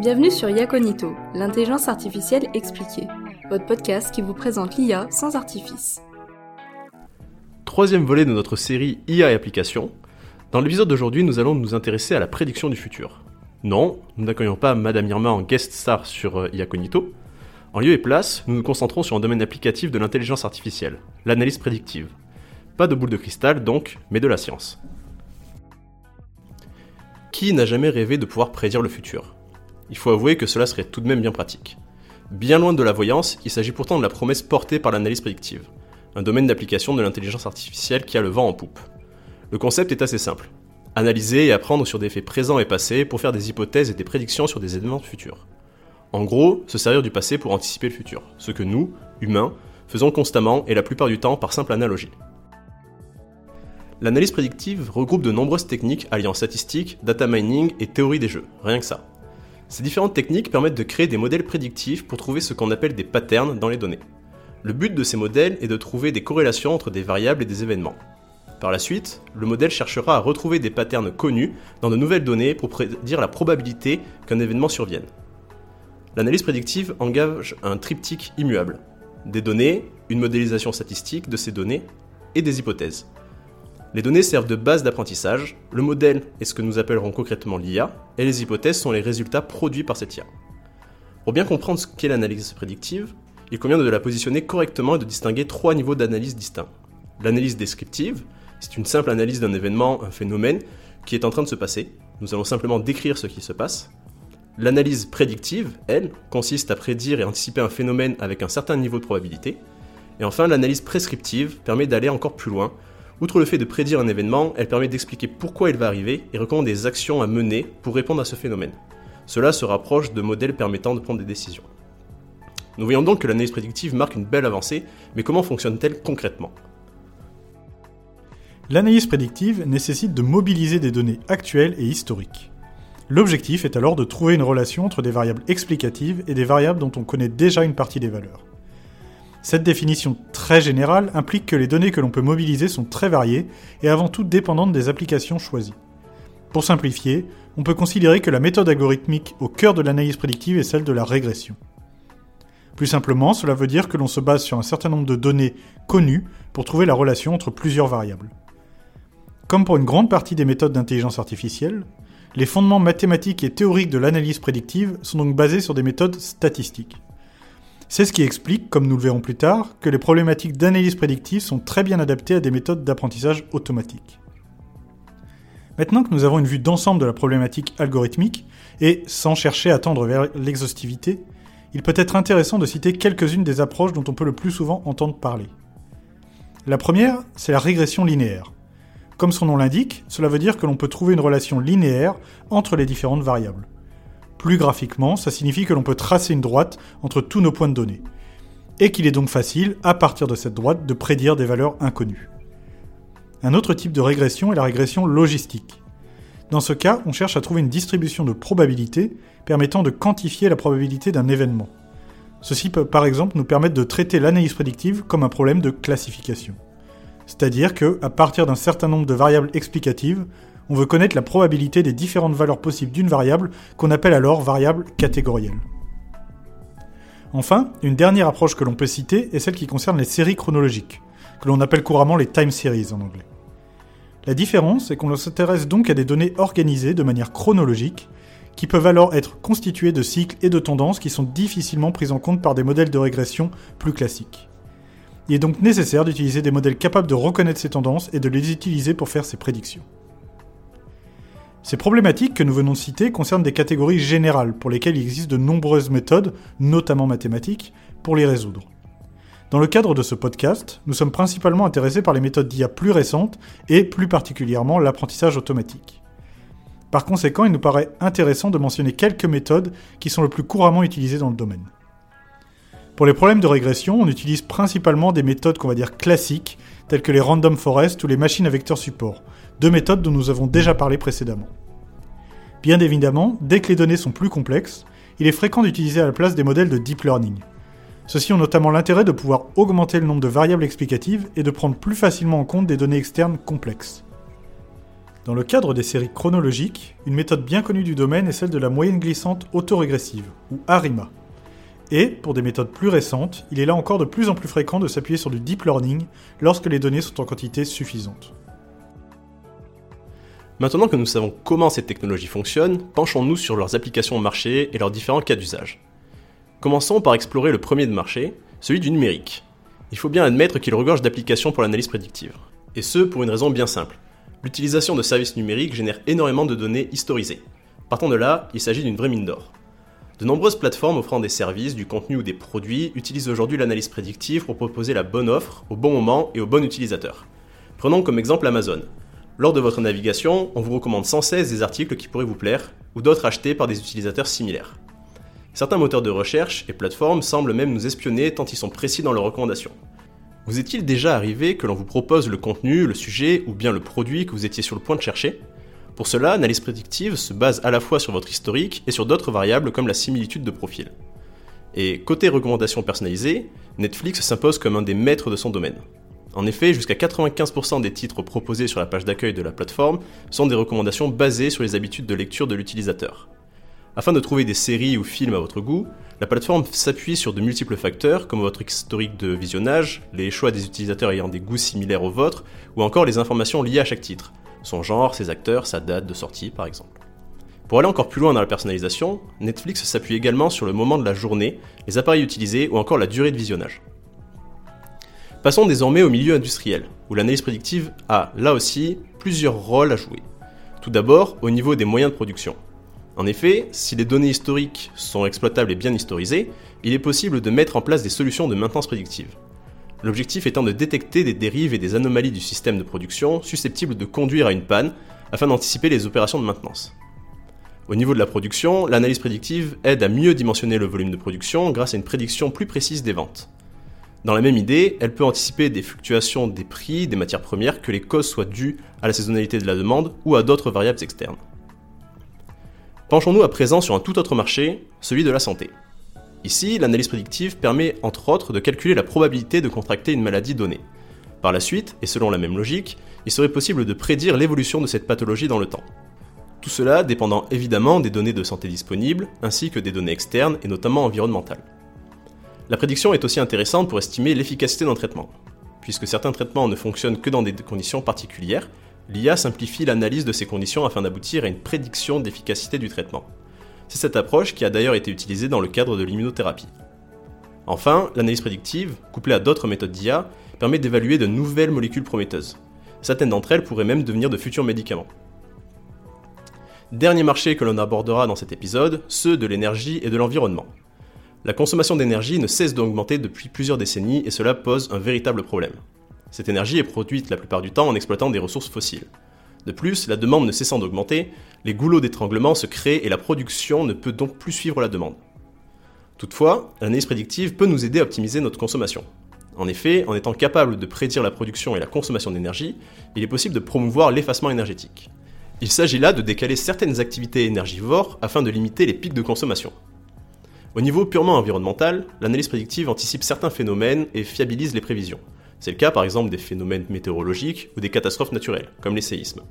Bienvenue sur Yaconito, l'intelligence artificielle expliquée, votre podcast qui vous présente l'IA sans artifice. Troisième volet de notre série IA et applications. Dans l'épisode d'aujourd'hui, nous allons nous intéresser à la prédiction du futur. Non, nous n'accueillons pas Madame Irma en guest star sur euh, Iaconito. En lieu et place, nous nous concentrons sur un domaine applicatif de l'intelligence artificielle, l'analyse prédictive. Pas de boule de cristal donc, mais de la science. Qui n'a jamais rêvé de pouvoir prédire le futur? Il faut avouer que cela serait tout de même bien pratique. Bien loin de la voyance, il s'agit pourtant de la promesse portée par l'analyse prédictive, un domaine d'application de l'intelligence artificielle qui a le vent en poupe. Le concept est assez simple. Analyser et apprendre sur des faits présents et passés pour faire des hypothèses et des prédictions sur des événements futurs. En gros, se servir du passé pour anticiper le futur, ce que nous, humains, faisons constamment et la plupart du temps par simple analogie. L'analyse prédictive regroupe de nombreuses techniques alliant statistiques, data mining et théorie des jeux, rien que ça. Ces différentes techniques permettent de créer des modèles prédictifs pour trouver ce qu'on appelle des patterns dans les données. Le but de ces modèles est de trouver des corrélations entre des variables et des événements. Par la suite, le modèle cherchera à retrouver des patterns connus dans de nouvelles données pour prédire la probabilité qu'un événement survienne. L'analyse prédictive engage un triptyque immuable. Des données, une modélisation statistique de ces données et des hypothèses. Les données servent de base d'apprentissage, le modèle est ce que nous appellerons concrètement l'IA, et les hypothèses sont les résultats produits par cette IA. Pour bien comprendre ce qu'est l'analyse prédictive, il convient de la positionner correctement et de distinguer trois niveaux d'analyse distincts. L'analyse descriptive, c'est une simple analyse d'un événement, un phénomène qui est en train de se passer. Nous allons simplement décrire ce qui se passe. L'analyse prédictive, elle, consiste à prédire et anticiper un phénomène avec un certain niveau de probabilité. Et enfin, l'analyse prescriptive permet d'aller encore plus loin Outre le fait de prédire un événement, elle permet d'expliquer pourquoi il va arriver et recommande des actions à mener pour répondre à ce phénomène. Cela se rapproche de modèles permettant de prendre des décisions. Nous voyons donc que l'analyse prédictive marque une belle avancée, mais comment fonctionne-t-elle concrètement? L'analyse prédictive nécessite de mobiliser des données actuelles et historiques. L'objectif est alors de trouver une relation entre des variables explicatives et des variables dont on connaît déjà une partie des valeurs. Cette définition très générale implique que les données que l'on peut mobiliser sont très variées et avant tout dépendantes des applications choisies. Pour simplifier, on peut considérer que la méthode algorithmique au cœur de l'analyse prédictive est celle de la régression. Plus simplement, cela veut dire que l'on se base sur un certain nombre de données connues pour trouver la relation entre plusieurs variables. Comme pour une grande partie des méthodes d'intelligence artificielle, les fondements mathématiques et théoriques de l'analyse prédictive sont donc basés sur des méthodes statistiques. C'est ce qui explique, comme nous le verrons plus tard, que les problématiques d'analyse prédictive sont très bien adaptées à des méthodes d'apprentissage automatique. Maintenant que nous avons une vue d'ensemble de la problématique algorithmique, et sans chercher à tendre vers l'exhaustivité, il peut être intéressant de citer quelques-unes des approches dont on peut le plus souvent entendre parler. La première, c'est la régression linéaire. Comme son nom l'indique, cela veut dire que l'on peut trouver une relation linéaire entre les différentes variables. Plus graphiquement, ça signifie que l'on peut tracer une droite entre tous nos points de données, et qu'il est donc facile, à partir de cette droite, de prédire des valeurs inconnues. Un autre type de régression est la régression logistique. Dans ce cas, on cherche à trouver une distribution de probabilités permettant de quantifier la probabilité d'un événement. Ceci peut par exemple nous permettre de traiter l'analyse prédictive comme un problème de classification. C'est-à-dire que, à partir d'un certain nombre de variables explicatives, on veut connaître la probabilité des différentes valeurs possibles d'une variable qu'on appelle alors variable catégorielle. Enfin, une dernière approche que l'on peut citer est celle qui concerne les séries chronologiques, que l'on appelle couramment les time series en anglais. La différence est qu'on s'intéresse donc à des données organisées de manière chronologique, qui peuvent alors être constituées de cycles et de tendances qui sont difficilement prises en compte par des modèles de régression plus classiques. Il est donc nécessaire d'utiliser des modèles capables de reconnaître ces tendances et de les utiliser pour faire ces prédictions. Ces problématiques que nous venons de citer concernent des catégories générales pour lesquelles il existe de nombreuses méthodes, notamment mathématiques, pour les résoudre. Dans le cadre de ce podcast, nous sommes principalement intéressés par les méthodes d'IA plus récentes et plus particulièrement l'apprentissage automatique. Par conséquent, il nous paraît intéressant de mentionner quelques méthodes qui sont le plus couramment utilisées dans le domaine. Pour les problèmes de régression, on utilise principalement des méthodes qu'on va dire classiques, telles que les random forest ou les machines à vecteurs support, deux méthodes dont nous avons déjà parlé précédemment. Bien évidemment, dès que les données sont plus complexes, il est fréquent d'utiliser à la place des modèles de deep learning. Ceux-ci ont notamment l'intérêt de pouvoir augmenter le nombre de variables explicatives et de prendre plus facilement en compte des données externes complexes. Dans le cadre des séries chronologiques, une méthode bien connue du domaine est celle de la moyenne glissante autorégressive, ou ARIMA. Et, pour des méthodes plus récentes, il est là encore de plus en plus fréquent de s'appuyer sur du deep learning lorsque les données sont en quantité suffisante. Maintenant que nous savons comment ces technologies fonctionnent, penchons-nous sur leurs applications au marché et leurs différents cas d'usage. Commençons par explorer le premier de marché, celui du numérique. Il faut bien admettre qu'il regorge d'applications pour l'analyse prédictive. Et ce, pour une raison bien simple. L'utilisation de services numériques génère énormément de données historisées. Partant de là, il s'agit d'une vraie mine d'or. De nombreuses plateformes offrant des services, du contenu ou des produits utilisent aujourd'hui l'analyse prédictive pour proposer la bonne offre au bon moment et au bon utilisateur. Prenons comme exemple Amazon. Lors de votre navigation, on vous recommande sans cesse des articles qui pourraient vous plaire, ou d'autres achetés par des utilisateurs similaires. Certains moteurs de recherche et plateformes semblent même nous espionner tant ils sont précis dans leurs recommandations. Vous est-il déjà arrivé que l'on vous propose le contenu, le sujet ou bien le produit que vous étiez sur le point de chercher? Pour cela, l'analyse prédictive se base à la fois sur votre historique et sur d'autres variables comme la similitude de profil. Et côté recommandations personnalisées, Netflix s'impose comme un des maîtres de son domaine. En effet, jusqu'à 95% des titres proposés sur la page d'accueil de la plateforme sont des recommandations basées sur les habitudes de lecture de l'utilisateur. Afin de trouver des séries ou films à votre goût, la plateforme s'appuie sur de multiples facteurs comme votre historique de visionnage, les choix des utilisateurs ayant des goûts similaires aux vôtres, ou encore les informations liées à chaque titre, son genre, ses acteurs, sa date de sortie par exemple. Pour aller encore plus loin dans la personnalisation, Netflix s'appuie également sur le moment de la journée, les appareils utilisés ou encore la durée de visionnage. Passons désormais au milieu industriel, où l'analyse prédictive a, là aussi, plusieurs rôles à jouer. Tout d'abord, au niveau des moyens de production. En effet, si les données historiques sont exploitables et bien historisées, il est possible de mettre en place des solutions de maintenance prédictive l'objectif étant de détecter des dérives et des anomalies du système de production susceptibles de conduire à une panne afin d'anticiper les opérations de maintenance. Au niveau de la production, l'analyse prédictive aide à mieux dimensionner le volume de production grâce à une prédiction plus précise des ventes. Dans la même idée, elle peut anticiper des fluctuations des prix des matières premières que les causes soient dues à la saisonnalité de la demande ou à d'autres variables externes. Penchons-nous à présent sur un tout autre marché, celui de la santé. Ici, l'analyse prédictive permet entre autres de calculer la probabilité de contracter une maladie donnée. Par la suite, et selon la même logique, il serait possible de prédire l'évolution de cette pathologie dans le temps. Tout cela dépendant évidemment des données de santé disponibles, ainsi que des données externes et notamment environnementales. La prédiction est aussi intéressante pour estimer l'efficacité d'un traitement. Puisque certains traitements ne fonctionnent que dans des conditions particulières, l'IA simplifie l'analyse de ces conditions afin d'aboutir à une prédiction d'efficacité du traitement. C'est cette approche qui a d'ailleurs été utilisée dans le cadre de l'immunothérapie. Enfin, l'analyse prédictive, couplée à d'autres méthodes d'IA, permet d'évaluer de nouvelles molécules prometteuses. Certaines d'entre elles pourraient même devenir de futurs médicaments. Dernier marché que l'on abordera dans cet épisode, ceux de l'énergie et de l'environnement. La consommation d'énergie ne cesse d'augmenter depuis plusieurs décennies et cela pose un véritable problème. Cette énergie est produite la plupart du temps en exploitant des ressources fossiles. De plus, la demande ne cessant d'augmenter, les goulots d'étranglement se créent et la production ne peut donc plus suivre la demande. Toutefois, l'analyse prédictive peut nous aider à optimiser notre consommation. En effet, en étant capable de prédire la production et la consommation d'énergie, il est possible de promouvoir l'effacement énergétique. Il s'agit là de décaler certaines activités énergivores afin de limiter les pics de consommation. Au niveau purement environnemental, l'analyse prédictive anticipe certains phénomènes et fiabilise les prévisions. C'est le cas par exemple des phénomènes météorologiques ou des catastrophes naturelles, comme les séismes.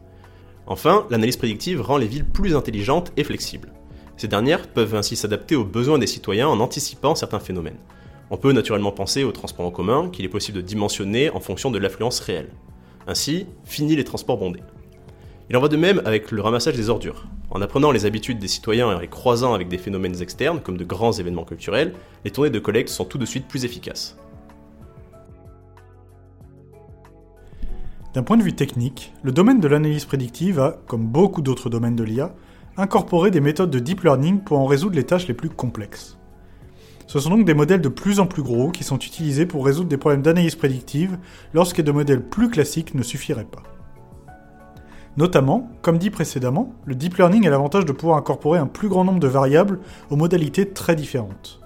Enfin, l'analyse prédictive rend les villes plus intelligentes et flexibles. Ces dernières peuvent ainsi s'adapter aux besoins des citoyens en anticipant certains phénomènes. On peut naturellement penser aux transports en commun qu'il est possible de dimensionner en fonction de l'affluence réelle. Ainsi, fini les transports bondés. Il en va de même avec le ramassage des ordures. En apprenant les habitudes des citoyens et les croisant avec des phénomènes externes, comme de grands événements culturels, les tournées de collecte sont tout de suite plus efficaces. D'un point de vue technique, le domaine de l'analyse prédictive a, comme beaucoup d'autres domaines de l'IA, incorporé des méthodes de deep learning pour en résoudre les tâches les plus complexes. Ce sont donc des modèles de plus en plus gros qui sont utilisés pour résoudre des problèmes d'analyse prédictive lorsque des modèles plus classiques ne suffiraient pas. Notamment, comme dit précédemment, le deep learning a l'avantage de pouvoir incorporer un plus grand nombre de variables aux modalités très différentes.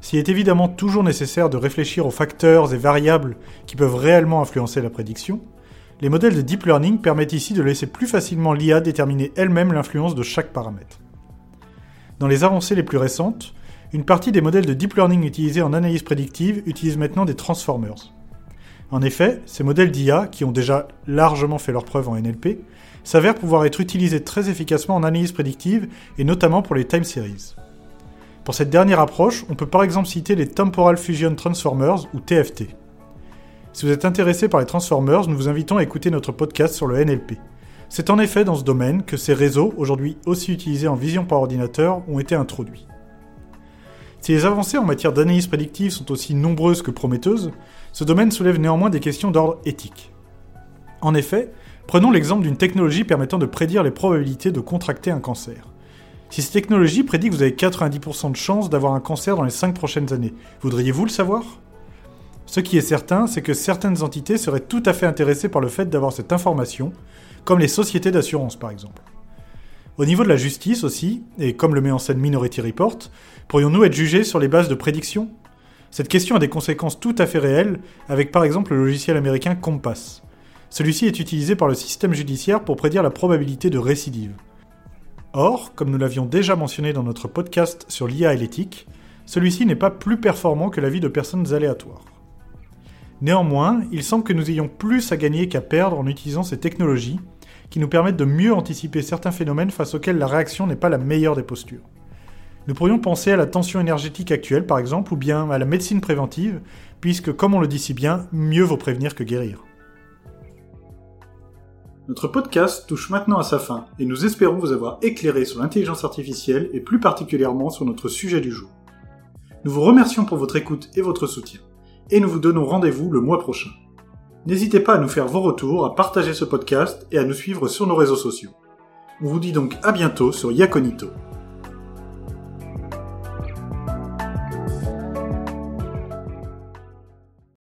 S'il est évidemment toujours nécessaire de réfléchir aux facteurs et variables qui peuvent réellement influencer la prédiction, les modèles de deep learning permettent ici de laisser plus facilement l'IA déterminer elle-même l'influence de chaque paramètre. Dans les avancées les plus récentes, une partie des modèles de deep learning utilisés en analyse prédictive utilisent maintenant des transformers. En effet, ces modèles d'IA, qui ont déjà largement fait leurs preuves en NLP, s'avèrent pouvoir être utilisés très efficacement en analyse prédictive et notamment pour les time series. Pour cette dernière approche, on peut par exemple citer les Temporal Fusion Transformers ou TFT. Si vous êtes intéressé par les Transformers, nous vous invitons à écouter notre podcast sur le NLP. C'est en effet dans ce domaine que ces réseaux, aujourd'hui aussi utilisés en vision par ordinateur, ont été introduits. Si les avancées en matière d'analyse prédictive sont aussi nombreuses que prometteuses, ce domaine soulève néanmoins des questions d'ordre éthique. En effet, prenons l'exemple d'une technologie permettant de prédire les probabilités de contracter un cancer. Si cette technologie prédit que vous avez 90% de chances d'avoir un cancer dans les 5 prochaines années, voudriez-vous le savoir? Ce qui est certain, c'est que certaines entités seraient tout à fait intéressées par le fait d'avoir cette information, comme les sociétés d'assurance par exemple. Au niveau de la justice aussi, et comme le met en scène Minority Report, pourrions-nous être jugés sur les bases de prédiction Cette question a des conséquences tout à fait réelles, avec par exemple le logiciel américain Compass. Celui-ci est utilisé par le système judiciaire pour prédire la probabilité de récidive. Or, comme nous l'avions déjà mentionné dans notre podcast sur l'IA et l'éthique, celui-ci n'est pas plus performant que l'avis de personnes aléatoires. Néanmoins, il semble que nous ayons plus à gagner qu'à perdre en utilisant ces technologies, qui nous permettent de mieux anticiper certains phénomènes face auxquels la réaction n'est pas la meilleure des postures. Nous pourrions penser à la tension énergétique actuelle par exemple, ou bien à la médecine préventive, puisque comme on le dit si bien, mieux vaut prévenir que guérir. Notre podcast touche maintenant à sa fin, et nous espérons vous avoir éclairé sur l'intelligence artificielle et plus particulièrement sur notre sujet du jour. Nous vous remercions pour votre écoute et votre soutien, et nous vous donnons rendez-vous le mois prochain. N'hésitez pas à nous faire vos retours, à partager ce podcast et à nous suivre sur nos réseaux sociaux. On vous dit donc à bientôt sur Yaconito.